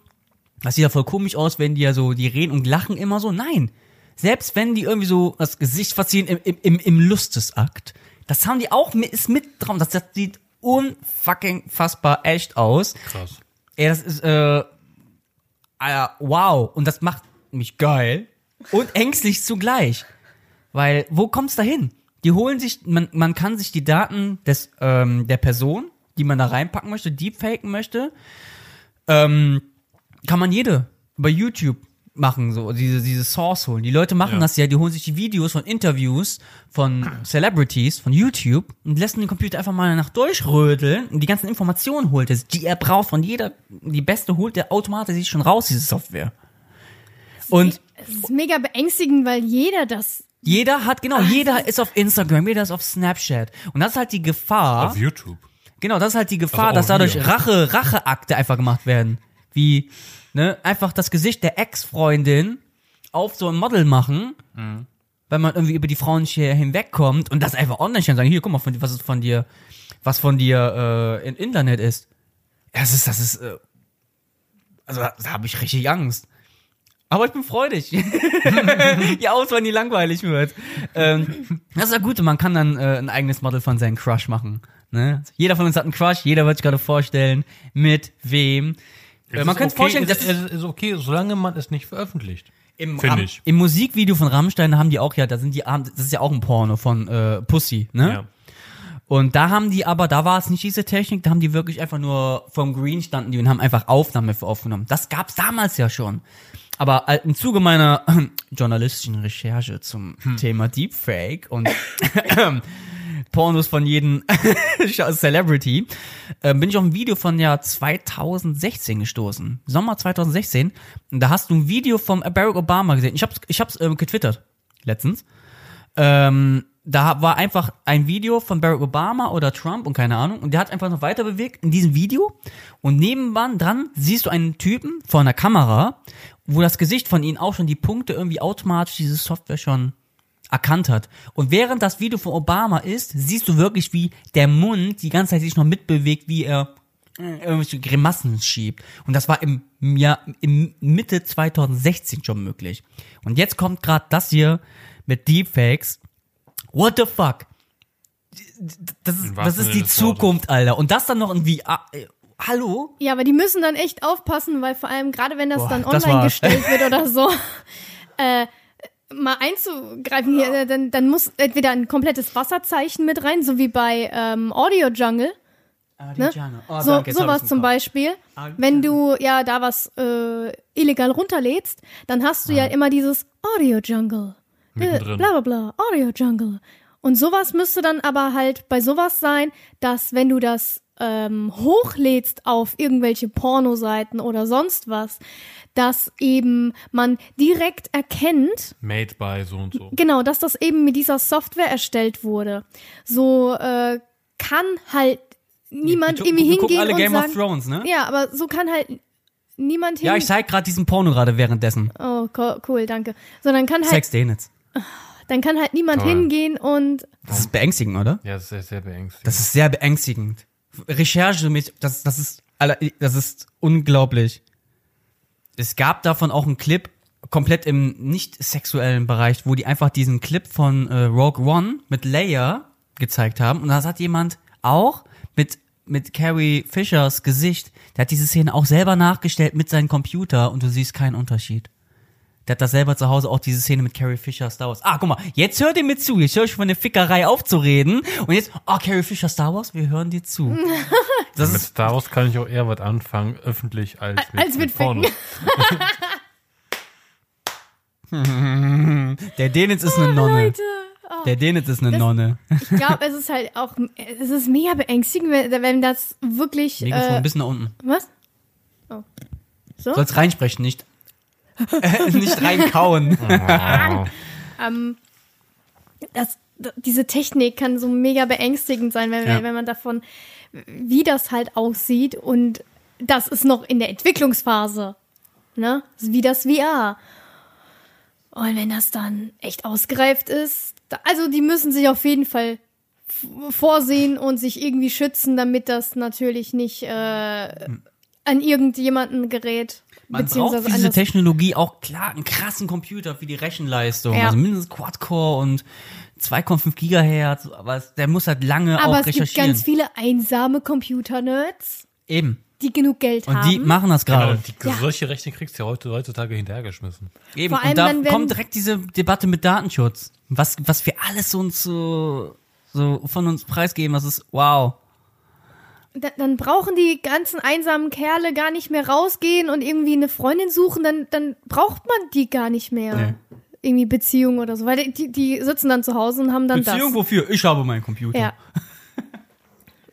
das sieht ja voll komisch aus, wenn die ja so, die reden und lachen immer so. Nein. Selbst wenn die irgendwie so das Gesicht verziehen im, im, im, Lustesakt, das haben die auch mit, ist mit drauf. Das, das sieht unfucking fassbar echt aus. Krass. Ey, das ist, äh, Alter, wow. Und das macht mich geil und ängstlich zugleich. Weil, wo kommt's da hin? Die holen sich, man, man kann sich die Daten des, ähm, der Person, die man da reinpacken möchte, deepfaken möchte, ähm, kann man jede bei YouTube machen, so, diese, diese Source holen. Die Leute machen Ja. das ja, die holen sich die Videos von Interviews von Celebrities, von YouTube und lassen den Computer einfach mal nach durchrödeln und die ganzen Informationen holt er, die er braucht von jeder, die beste holt der automatisch sich schon raus, diese Software. Und Es ist mega beängstigend, weil jeder das. jeder hat, genau, jeder ist auf Instagram, jeder ist auf Snapchat. Und das ist halt die Gefahr. Auf YouTube. Genau, das ist halt die Gefahr, Also dass dadurch wir. Rache, Racheakte einfach gemacht werden. Wie, ne, einfach das Gesicht der Ex-Freundin auf so ein Model machen, Mhm. weil man irgendwie über die Frauen hier hinwegkommt und das einfach online stellen sagen, hier, guck mal, was ist von dir, was von dir äh, im Internet ist. Das ist, das ist, äh, also da, da habe ich richtig Angst. Aber ich bin freudig. die Auswahl nie langweilig wird. Ähm, das ist ja gut, man kann dann äh, ein eigenes Model von seinem Crush machen. Ne? Jeder von uns hat einen Crush, jeder wird sich gerade vorstellen, mit wem. Äh, Es man ist könnte okay, vorstellen, es, dass es ist okay, solange man es nicht veröffentlicht. im, Find ich. im Musikvideo von Rammstein haben die auch ja, da sind die, das ist ja auch ein Porno von äh, Pussy, ne? Ja. Und da haben die aber, da war es nicht diese Technik, da haben die wirklich einfach nur vom Green standen die und haben einfach Aufnahme für aufgenommen. Das gab's damals ja schon. Aber äh, im Zuge meiner journalistischen Recherche zum Thema Deepfake und Pornos von jedem Celebrity, äh, bin ich auf ein Video von Jahr 2016 gestoßen. Sommer 2016. Und da hast du ein Video vom Barack Obama gesehen. Ich hab's, ich hab's äh, getwittert letztens. Ähm, da war einfach ein Video von Barack Obama oder Trump und keine Ahnung. Und der hat einfach noch weiter bewegt in diesem Video. Und nebenan dran siehst du einen Typen vor einer Kamera, wo das Gesicht von ihnen auch schon die Punkte irgendwie automatisch diese Software schon erkannt hat. Und während das Video von Obama ist, siehst du wirklich, wie der Mund die ganze Zeit sich noch mitbewegt, wie er irgendwelche Grimassen schiebt. Und das war im Jahr, im Mitte 2016 schon möglich. Und jetzt kommt gerade das hier mit Deepfakes. What the fuck? Das ist, das ist die Zukunft, Alter. Und das dann noch in VR. äh, Hallo? Ja, aber die müssen dann echt aufpassen, weil vor allem gerade wenn das Boah, dann das online war- gestellt wird oder so, äh, mal einzugreifen hier, äh, dann, dann muss entweder ein komplettes Wasserzeichen mit rein, so wie bei ähm, Audio Jungle. Ne? Oh, so sowas zum Beispiel. Wenn du ja da was äh, illegal runterlädst, dann hast du ja immer dieses Audio Jungle. Äh, Mittendrin. Bla bla bla, Audio Jungle. Und sowas müsste dann aber halt bei sowas sein, dass wenn du das ähm, hochlädst auf irgendwelche Pornoseiten oder sonst was, dass eben man direkt erkennt, Made by so und so. Genau, dass das eben mit dieser Software erstellt wurde. So äh, kann halt niemand Wir- irgendwie wir gucken hingehen alle und Game sagen, of Thrones, ne? Ja, aber so kann halt niemand Ja, hingehen. ich zeig gerade diesen Porno gerade währenddessen. oh, co- cool, danke. So, dann kann halt, Sex Denitz. dann kann halt niemand Toll. hingehen und Das ist beängstigend, oder? Ja, das ist sehr, sehr beängstigend. Das ist sehr beängstigend. Recherche mit, das, das ist, das ist unglaublich. Es gab davon auch einen Clip, komplett im nicht sexuellen Bereich, wo die einfach diesen Clip von äh, Rogue One mit Leia gezeigt haben. Und das hat jemand auch mit, mit Carrie Fishers Gesicht, der hat diese Szene auch selber nachgestellt mit seinem Computer und du siehst keinen Unterschied. Der hat das selber zu Hause auch diese Szene mit Carrie Fisher Star Wars. Ah, guck mal, jetzt hört ihr mir zu. Jetzt höre ich von der Fickerei aufzureden. Und jetzt, oh, Carrie Fisher Star Wars, wir hören dir zu. Das mit Star Wars kann ich auch eher was anfangen, öffentlich, als mit, als mit Porno. der Denitz ist eine Nonne. Leute, oh. Der Denitz ist eine Nonne. ich glaube, es ist halt auch, es ist mega beängstigend, wenn, wenn das wirklich, Mikrofon äh, ein bisschen nach unten. was? Oh. So? Sollst reinsprechen, nicht, nicht reinkauen. Ähm, das, diese Technik kann so mega beängstigend sein, wenn, Ja. wenn man davon, wie das halt aussieht und das ist noch in der Entwicklungsphase, ne? Wie das VR. Und wenn das dann echt ausgereift ist, da, also die müssen sich auf jeden Fall vorsehen und sich irgendwie schützen, damit das natürlich nicht äh, an irgendjemanden gerät. Man braucht für diese anders. Technologie auch klar einen krassen Computer für die Rechenleistung. Ja. Also mindestens Quad-Core und 2,5 Gigahertz. Aber es- der muss halt lange Aber auch es gibt recherchieren. ganz viele einsame Computer-Nerds, Eben. die genug Geld Und haben. die machen das Genau, gerade. die, Solche Rechte kriegst du ja heute, heutzutage hinterhergeschmissen. Eben. Vor allem und da dann, kommt direkt diese Debatte mit Datenschutz. Was, was wir alles uns so, so von uns preisgeben, das ist wow. Da, dann brauchen die ganzen einsamen Kerle gar nicht mehr rausgehen und irgendwie eine Freundin suchen, dann, dann braucht man die gar nicht mehr. Nee. Irgendwie Beziehung oder so, weil die, die sitzen dann zu Hause und haben dann Beziehung wofür? Ich habe meinen Computer. das. Ja.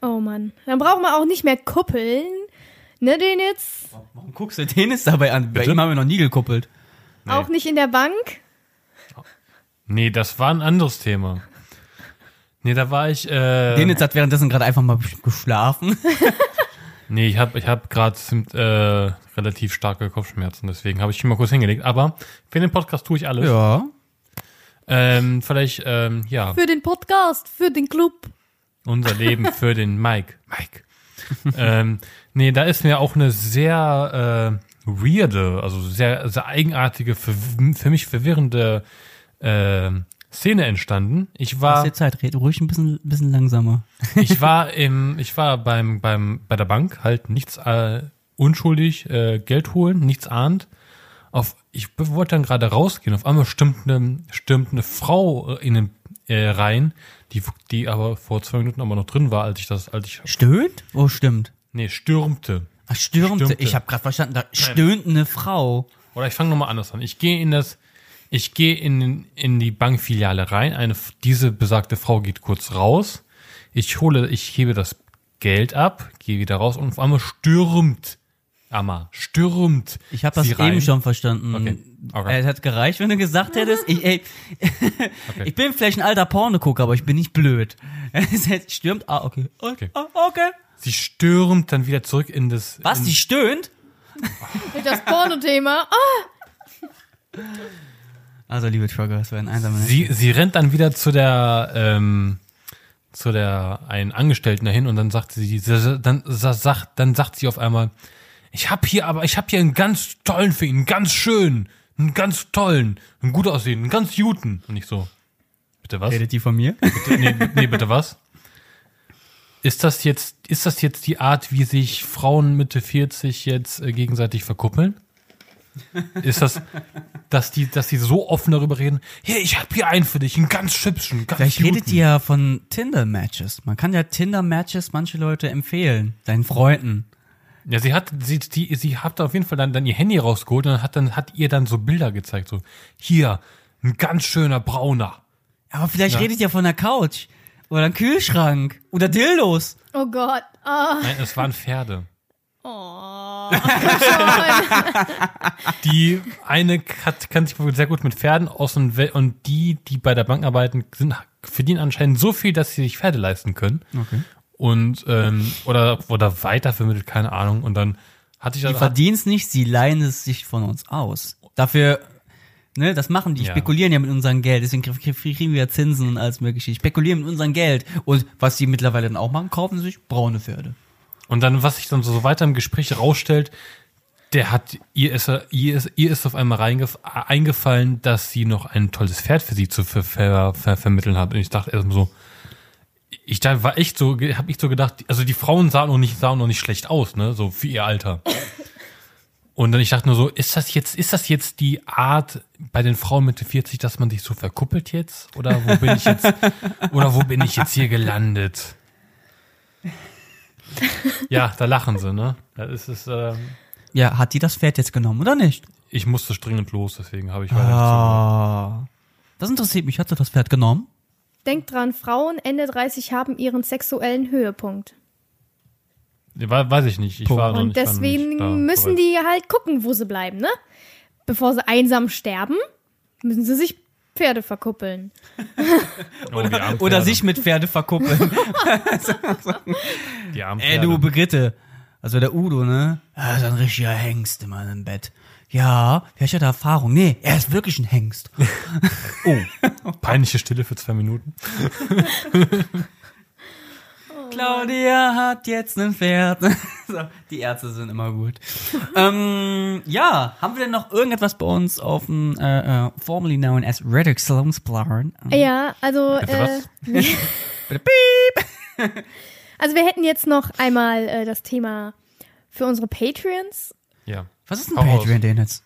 Oh Mann. Dann braucht man auch nicht mehr kuppeln. Ne, den jetzt? Warum guckst du Dennis dabei an? Bei Bitte? ihm haben wir noch nie gekuppelt. Nee. Auch nicht in der Bank? Nee, das war ein anderes Thema. Nee, da war ich. Äh, Dennis hat währenddessen gerade einfach mal geschlafen. Nee, ich habe ich hab gerade äh, relativ starke Kopfschmerzen, deswegen habe ich mich mal kurz hingelegt. Aber für den Podcast tue ich alles. Ja. Ähm, vielleicht, ähm, ja, Für den Podcast, für den Club. unser Leben für den Mike. Mike. ähm, nee, da ist mir auch eine sehr äh, weirde, also sehr, sehr eigenartige, für, für mich verwirrende äh, Szene entstanden. Ich Hast war, dir Zeit, red ruhig ein bisschen, bisschen langsamer. ich war im, ich war beim, beim, bei der Bank halt nichts äh, unschuldig äh, Geld holen, nichts ahnt. Auf, ich wollte dann gerade rausgehen. Auf einmal stimmt eine, stimmt eine Frau in den äh, rein, die, die aber vor zwei Minuten aber noch drin war, als ich das, als ich, Stöhnt? Oh, stimmt. nee, stürmte. Ach, stürmte. Stürmte. Ich habe gerade verstanden, da stöhnt eine Frau. Oder ich fange nochmal anders an. Ich gehe in das, ich gehe in, in die Bankfiliale rein. Eine, diese besagte Frau geht kurz raus. Ich hole, ich hebe das Geld ab, gehe wieder raus und auf einmal stürmt, Amma, stürmt. Ich habe das sie rein. eben schon verstanden. Okay. Okay. Es hat gereicht, wenn du gesagt hättest, ich, ey, ich bin vielleicht ein alter Pornogucker, aber ich bin nicht blöd. Es stürmt, ah, okay. Okay. Ah, okay. Sie stürmt dann wieder zurück in das. Was, in, die stöhnt? Das Porno-Thema. Ah, Also, liebe Trucker, es werden einsame. Sie, sie rennt dann wieder zu der, ähm, zu der einen Angestellten dahin und dann sagt sie, dann sa- sagt, dann sagt sie auf einmal, ich hab hier, aber ich hab hier einen ganz tollen für ihn, einen ganz schönen, einen ganz tollen, einen gut aussehenden, einen ganz guten. Und ich so, bitte was? Redet die von mir? Bitte, nee, nee, bitte was? Ist das jetzt, ist das jetzt die Art, wie sich Frauen Mitte 40 jetzt äh, gegenseitig verkuppeln? Ist das, dass die, dass die so offen darüber reden? Hier, ich hab hier einen für dich, einen ganz hübschen, ganz Vielleicht guten. redet ihr ja von Tinder-Matches. Man kann ja Tinder-Matches manche Leute empfehlen. Deinen Freunden. Ja, sie hat, sie, die, sie hat auf jeden Fall dann, dann ihr Handy rausgeholt und hat dann, hat ihr dann so Bilder gezeigt, so, hier, ein ganz schöner Brauner. Aber vielleicht Ja. redet ihr von der Couch. Oder einem Kühlschrank. Oder Dildos. Oh Gott. Oh. Nein, es waren Pferde. Oh. Die eine hat, kann sich wohl sehr gut mit Pferden aus und, we- und die, die bei der Bank arbeiten, sind, verdienen anscheinend so viel, dass sie sich Pferde leisten können. Okay. Und, ähm, oder, oder weiter vermittelt, keine Ahnung. Und dann hatte ich Die verdienen es nicht, sie leihen es sich von uns aus. Dafür, ne, das machen die, Ja. spekulieren ja mit unserem Geld, deswegen krie- krie- kriegen wir Zinsen und alles mögliche. Spekulieren mit unserem Geld. Und was die mittlerweile dann auch machen, kaufen sie sich braune Pferde. Und dann, was sich dann so weiter im Gespräch rausstellt, der hat, ihr ist, ihr ist, ihr ist auf einmal reingef eingefallen, dass sie noch ein tolles Pferd für sie zu ver ver ver vermitteln hat. Und ich dachte erstmal so, ich da war echt so, habe ich so gedacht, also die Frauen sahen noch nicht, sahen noch nicht schlecht aus, ne, so für ihr Alter. Und dann ich dachte nur so, ist das jetzt, ist das jetzt die Art bei den Frauen Mitte 40, dass man sich so verkuppelt jetzt? Oder wo bin ich jetzt, oder wo bin ich jetzt hier gelandet? Ja, da lachen sie, ne? Da ist es, ähm, Ja, hat die das Pferd jetzt genommen oder nicht? ich musste dringend los, deswegen habe ich weiter nicht Ah. Das interessiert mich. Hat sie das Pferd genommen? Denkt dran, Frauen Ende 30 haben ihren sexuellen Höhepunkt. Weiß ich nicht. Ich Punkt. war noch Und nicht, war noch deswegen nicht da, müssen aber- die halt gucken, wo sie bleiben, ne? Bevor sie einsam sterben, müssen sie sich Pferde verkuppeln. Oh, die armen Oder sich mit Pferde verkuppeln. Die armen Ey, Pferde. du Begitte. Also der Udo, ne? Er ist ein richtiger Hengst in meinem Bett. Ja, vielleicht hat er Erfahrung. Nee, er ist wirklich ein Hengst. Oh, peinliche Stille für zwei Minuten. Claudia hat jetzt ein Pferd. so, die Ärzte sind immer gut. ähm, ja, haben wir denn noch irgendetwas bei uns auf dem, äh, äh, formerly known as Reddick Slums Plan? Ja, also Bitte äh, was? Bitte piep. also wir hätten jetzt noch einmal äh, das Thema für unsere Patreons. Ja. Was ist ein Hau. Patreon, Denitz?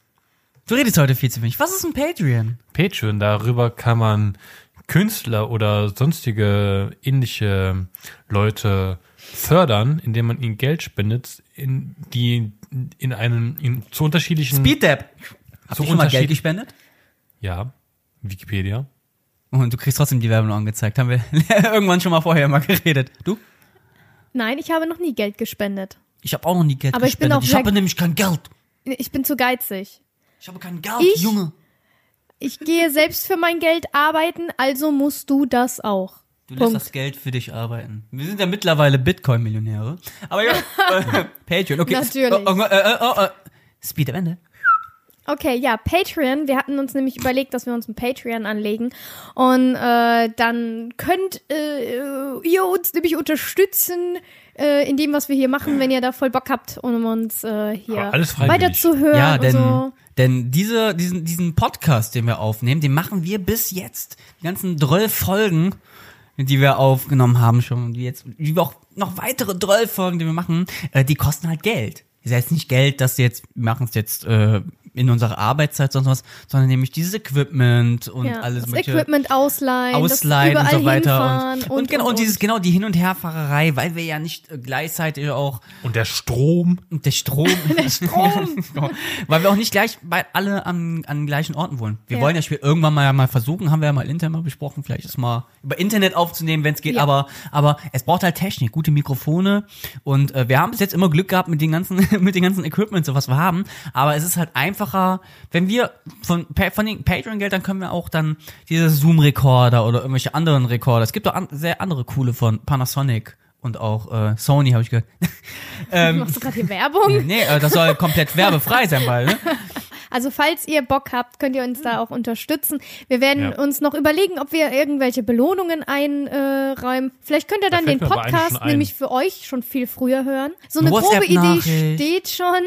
Du redest heute viel zu wenig. Was ist ein Patreon? Patreon, darüber kann man Künstler oder sonstige ähnliche Leute fördern, indem man ihnen Geld spendet, in die in einen in, zu unterschiedlichen Speeddab. Hast du schon mal Geld gespendet? ja Wikipedia Und du kriegst trotzdem die Werbung angezeigt. Haben wir irgendwann schon mal vorher mal geredet. Du? Nein, ich habe noch nie Geld gespendet. Ich habe auch noch nie Geld Aber ich bin gespendet. auch ich habe nämlich kein Geld. Ich bin zu geizig. Ich habe kein Geld, Ich? Junge. Ich gehe selbst für mein Geld arbeiten, also musst du das auch. Du lässt Punkt. das Geld für dich arbeiten. Wir sind ja mittlerweile Bitcoin-Millionäre. Aber ja, äh, Patreon, okay. Natürlich. Oh, oh, äh, äh, oh. Speed am Ende. Okay, ja, Patreon. Wir hatten uns nämlich überlegt, dass wir uns ein Patreon anlegen. Und äh, dann könnt äh, ihr uns nämlich unterstützen äh, in dem, was wir hier machen, wenn ihr da voll Bock habt, um uns äh, hier Aber alles freiwillig. weiter zu hören. Ja, und denn, so. Denn diese, diesen, diesen Podcast, den wir aufnehmen, den machen wir bis jetzt. Die ganzen 12 Folgen, die wir aufgenommen haben schon, die jetzt, wir auch noch weitere 12 Folgen, die wir machen, äh, die kosten halt Geld. Das heißt nicht Geld, dass wir jetzt, wir machen es jetzt äh, in unserer Arbeitszeit sonst was, sondern nämlich dieses Equipment und ja, alles das mögliche. Equipment ausleihen, ausleihen und so weiter hinfahren und, und, genau und dieses genau die Hin und Herfahrerei, weil wir ja nicht äh, gleichzeitig auch und der Strom und der Strom, der Strom, weil wir auch nicht gleich bei alle an an gleichen Orten wohnen. Wir Ja. wollen das Spiel irgendwann mal mal versuchen, haben wir ja mal intern mal besprochen, vielleicht ist mal über Internet aufzunehmen, wenn es geht, Ja. aber aber es braucht halt Technik, gute Mikrofone und äh, wir haben bis jetzt immer Glück gehabt mit den ganzen mit den ganzen Equipment, so was wir haben, aber es ist halt einfacher, wenn wir von von den Patreon Geldern können wir auch dann diese Zoom Rekorder oder irgendwelche anderen Rekorder. Es gibt auch an, sehr andere coole von Panasonic und auch äh, Sony habe ich gehört. Machst du gerade hier Werbung? Nee, äh, das soll komplett werbefrei sein, weil, ne? Also falls ihr Bock habt, könnt ihr uns da auch unterstützen. Wir werden Ja. uns noch überlegen, ob wir irgendwelche Belohnungen einräumen. Vielleicht könnt ihr dann den aber eigentlich Podcast nämlich für euch schon viel früher hören. So eine grobe. Idee steht schon.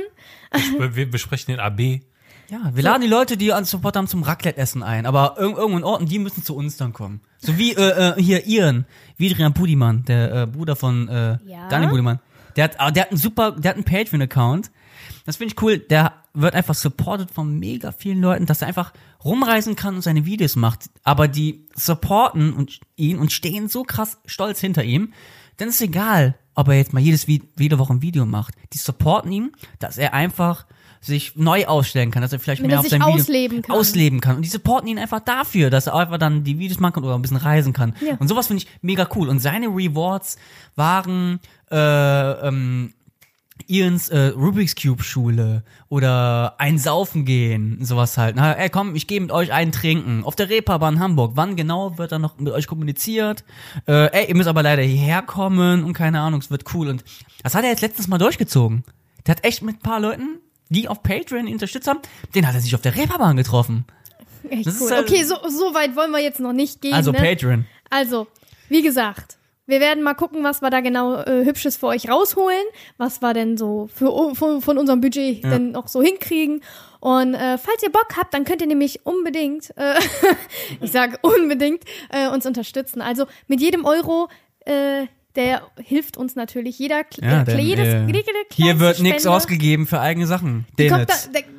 Wir, wir besprechen den AB. Ja, wir laden die Leute, die uns Support haben, zum Raclette-Essen ein. Aber irg irgendwo in Orten, die müssen zu uns dann kommen. So wie äh, äh, hier Ian, Vidrian Budiman, der äh, Bruder von äh, Ja? Daniel Budiman. Der hat, aber der hat einen super, der hat einen Patreon-Account. Das finde ich cool. Der wird einfach supported von mega vielen Leuten, dass er einfach rumreisen kann und seine Videos macht. Aber die supporten und ihn und stehen so krass stolz hinter ihm. Dann ist egal, ob er jetzt mal jedes jede Woche ein Video macht. Die supporten ihn, dass er einfach sich neu ausstellen kann, dass er vielleicht Wenn mehr er auf sein Video ausleben kann. ausleben kann. Und die supporten ihn einfach dafür, dass er einfach dann die Videos machen kann oder ein bisschen reisen kann. Ja. Und sowas finde ich mega cool. Und seine Rewards waren äh, ähm, Ians äh, Rubik's Cube Schule oder ein Saufen gehen, sowas halt. Na, ey, komm, ich gehe mit euch einen trinken. Auf der Reeperbahn Hamburg. Wann genau wird dann noch mit euch kommuniziert? Äh, ey, ihr müsst aber leider hierher kommen und keine Ahnung, es wird cool. Und das hat er jetzt letztens mal durchgezogen. Der hat echt mit ein paar Leuten, die auf Patreon ihn unterstützt haben, den hat er sich auf der Reeperbahn getroffen. Echt cool. halt- okay, so, so weit wollen wir jetzt noch nicht gehen. Also ne? Patreon. Also, wie gesagt, wir werden mal gucken, was wir da genau äh, Hübsches für euch rausholen, was wir denn so für, von, von unserem Budget denn noch so hinkriegen. Und äh, falls ihr Bock habt, dann könnt ihr nämlich unbedingt, äh, ich sage unbedingt, äh, uns unterstützen. Also mit jedem Euro, äh, der hilft uns natürlich. Jeder, Ja, äh, denn, jedes, äh, jede Hier wird nichts ausgegeben für eigene Sachen. Den da,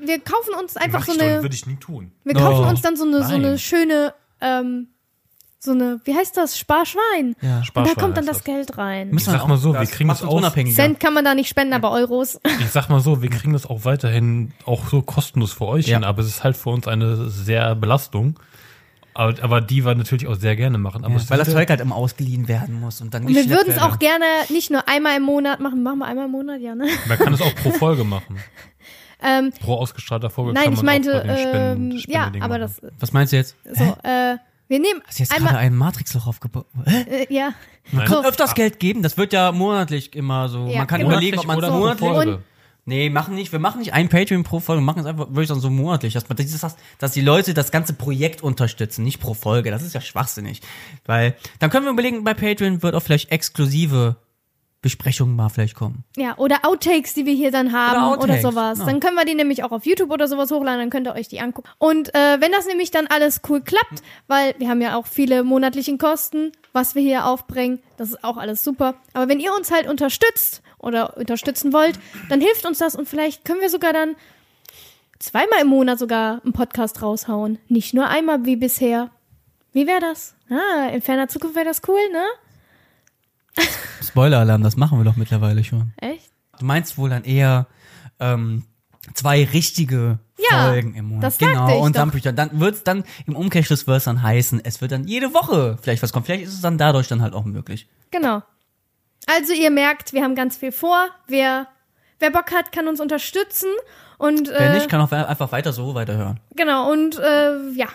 Wir kaufen uns einfach Mach so ich doch, eine, würde ich nie tun. wir kaufen Oh, uns dann so eine, so eine schöne, ähm, so eine, wie heißt das? Sparschwein. Ja. Und da Sparschwein kommt dann das das. Geld rein. Ich sag mal so, wir das kriegen das uns auch-. Cent kann man da nicht spenden, aber Euros. Ich sag mal so, wir kriegen das auch weiterhin auch so kostenlos für euch Ja. hin, aber es ist halt für uns eine sehr Belastung. Aber, aber die wir natürlich auch sehr gerne machen. Aber Ja, weil das Zeug halt immer ausgeliehen werden muss und dann Und wir würden es auch gerne nicht nur einmal im Monat machen. Machen wir einmal im Monat, ja, ne? man kann es auch pro Folge machen. Ähm, Pro ausgestrahlter Folge nein, kann ich meinte, auch bei den Spenden, ähm, ja, Spendedingen aber machen. das, Was meinst du jetzt? so, äh, wir nehmen Hast du jetzt gerade einmal, ein Matrixloch aufgebaut? Hä? äh, ja. Nein. So. Öfters Geld geben, das wird ja monatlich immer so. Ja, man kann genau. überlegen, ob man es monatlich. Nee, machen nicht. Wir machen nicht ein Patreon pro Folge, wir machen es einfach, würde ich sagen, so monatlich. Dass, man dieses, dass die Leute das ganze Projekt unterstützen, nicht pro Folge. Das ist ja schwachsinnig. Weil, dann können wir überlegen, bei Patreon wird auch vielleicht exklusive Besprechungen mal vielleicht kommen. Ja, oder Outtakes, die wir hier dann haben Oder oder, sowas. ja. Dann können wir die nämlich auch auf YouTube oder sowas hochladen, dann könnt ihr euch die angucken. Und äh, wenn das nämlich dann alles cool klappt, weil wir haben ja auch viele monatlichen Kosten, was wir hier aufbringen, das ist auch alles super. Aber wenn ihr uns halt unterstützt oder unterstützen wollt, dann hilft uns das und vielleicht können wir sogar dann zweimal im Monat sogar einen Podcast raushauen. Nicht nur einmal wie bisher. Wie wäre das? Ah, in ferner Zukunft wäre das cool, ne? Spoiler-Alarm, das machen wir doch mittlerweile schon. Echt? Du meinst wohl dann eher ähm, zwei richtige Ja, Folgen im Monat. das genau. und dann, doch. dann wird's dann im Umkehrschluss wird es dann heißen, es wird dann jede Woche vielleicht was kommen. Vielleicht ist es dann dadurch dann halt auch möglich. Genau. Also ihr merkt, wir haben ganz viel vor. Wer, wer Bock hat, kann uns unterstützen. Und Wer äh, nicht, kann auch einfach weiter so weiterhören. genau, und äh, ja.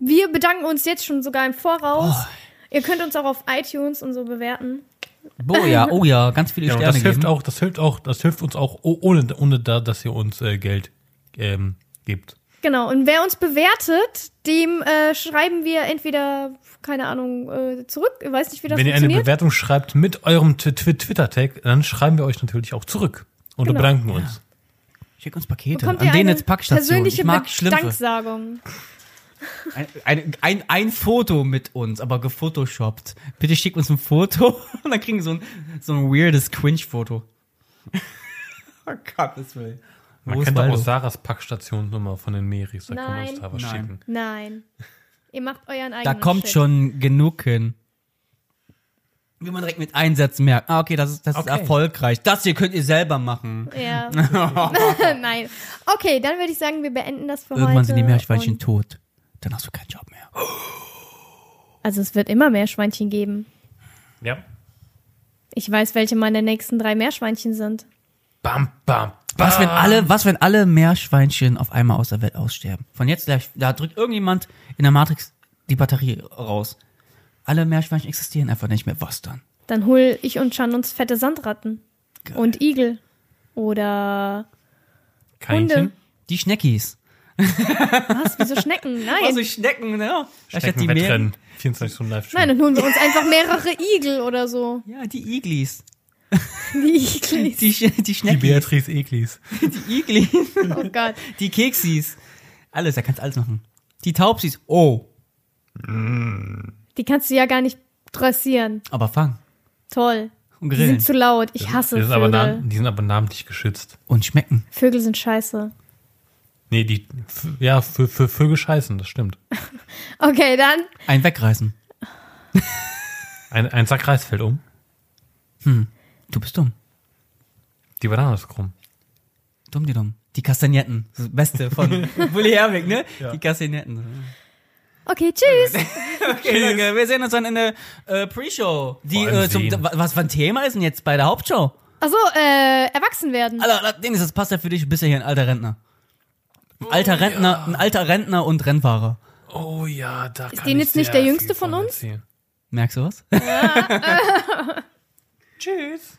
Wir bedanken uns jetzt schon sogar im Voraus. Oh. Ihr könnt uns auch auf iTunes und so bewerten. Oh ja, oh ja, ganz viele Ja, Sterne das hilft geben. auch, das hilft auch, das hilft uns auch oh- ohne, ohne da, dass ihr uns äh, Geld ähm, gibt. Genau, und wer uns bewertet, dem äh, schreiben wir entweder, keine Ahnung, äh, zurück. Ich weiß nicht, wie das Wenn ihr eine funktioniert. Bewertung schreibt mit eurem Twi- Twi- Twitter-Tag, dann schreiben wir euch natürlich auch zurück und Genau. bedanken uns. Schick uns Pakete. Bekommt An denen jetzt Packstation. persönliche Ich mag Schlümpfe. Danksagung. Ein, ein, ein, ein Foto mit uns, aber gefotoshoppt. Bitte schickt uns ein Foto und dann kriegen wir so ein, so ein weirdes Cringe-Foto. oh Gottes Willen. Man Wo ist kennt auch? Sarahs Packstationsnummer von den Meris, da kann man Nein. uns da was Nein. schicken. Nein. Ihr macht euren eigenen Da kommt Shit. schon genug hin. Wie man direkt mit Einsätzen merkt. Ah, okay, das ist, das ist Okay. erfolgreich. Das hier könnt ihr selber machen. Ja. Nein. Okay, dann würde ich sagen, wir beenden das für Irgendwann heute. sind die Meerschweinchen und- tot. Dann hast du keinen Job mehr. Also es wird immer Meerschweinchen geben. Ja. Ich weiß, welche meine nächsten drei Meerschweinchen sind. Bam, bam, bam. Was wenn alle, was wenn alle Meerschweinchen auf einmal aus der Welt aussterben? Von jetzt gleich, da drückt irgendjemand in der Matrix die Batterie raus. Alle Meerschweinchen existieren einfach nicht mehr. Was dann? Dann hol ich und Chan uns fette Sandratten. Und Igel. Oder Kaninchen? Hunde. Die Schneckis. Was? Wieso Schnecken? Nein. Also Schnecken, ne? Hatte die Schnecken mehr. Wettrennen. 24 Stunden Livestream. Nein, dann holen wir uns einfach mehrere Igel oder so. Ja, die Iglis. Die Iglis. Die, Sch- die Die Schnecken. Beatrice Eglis. Die Iglis. Oh Gott. Die Keksis. Alles, da kannst alles machen. Die Taubsis. Oh. Die kannst du ja gar nicht dressieren. Aber fang. Toll. Und Die grillen. sind zu laut. Ich hasse Die sind, aber Vögel. nam- die sind aber namentlich geschützt. Und schmecken. Vögel sind scheiße. Nee, die, ja, für, für Vögel scheißen, das stimmt. Okay, dann. Ein wegreißen. Ein, ein Sack Reis fällt um. Du bist dumm. Die Banane ist krumm. Dumm, die dumm. Die Kastagnetten. Das Beste von Bully Herwig, ne? Die Kastagnetten. Okay, tschüss. Okay, danke. Wir sehen uns dann in der äh, Pre-Show. Die, äh, zum, was für ein Thema ist denn jetzt bei der Hauptshow? Achso, äh, erwachsen werden. Alter, Dennis, das passt ja für dich. Du bist ja hier ein alter Rentner. Ein alter Rentner, ein alter Rentner und Rennfahrer. Oh ja, da Ist den jetzt nicht der Jüngste von uns? erzählen. Merkst du was? Tschüss.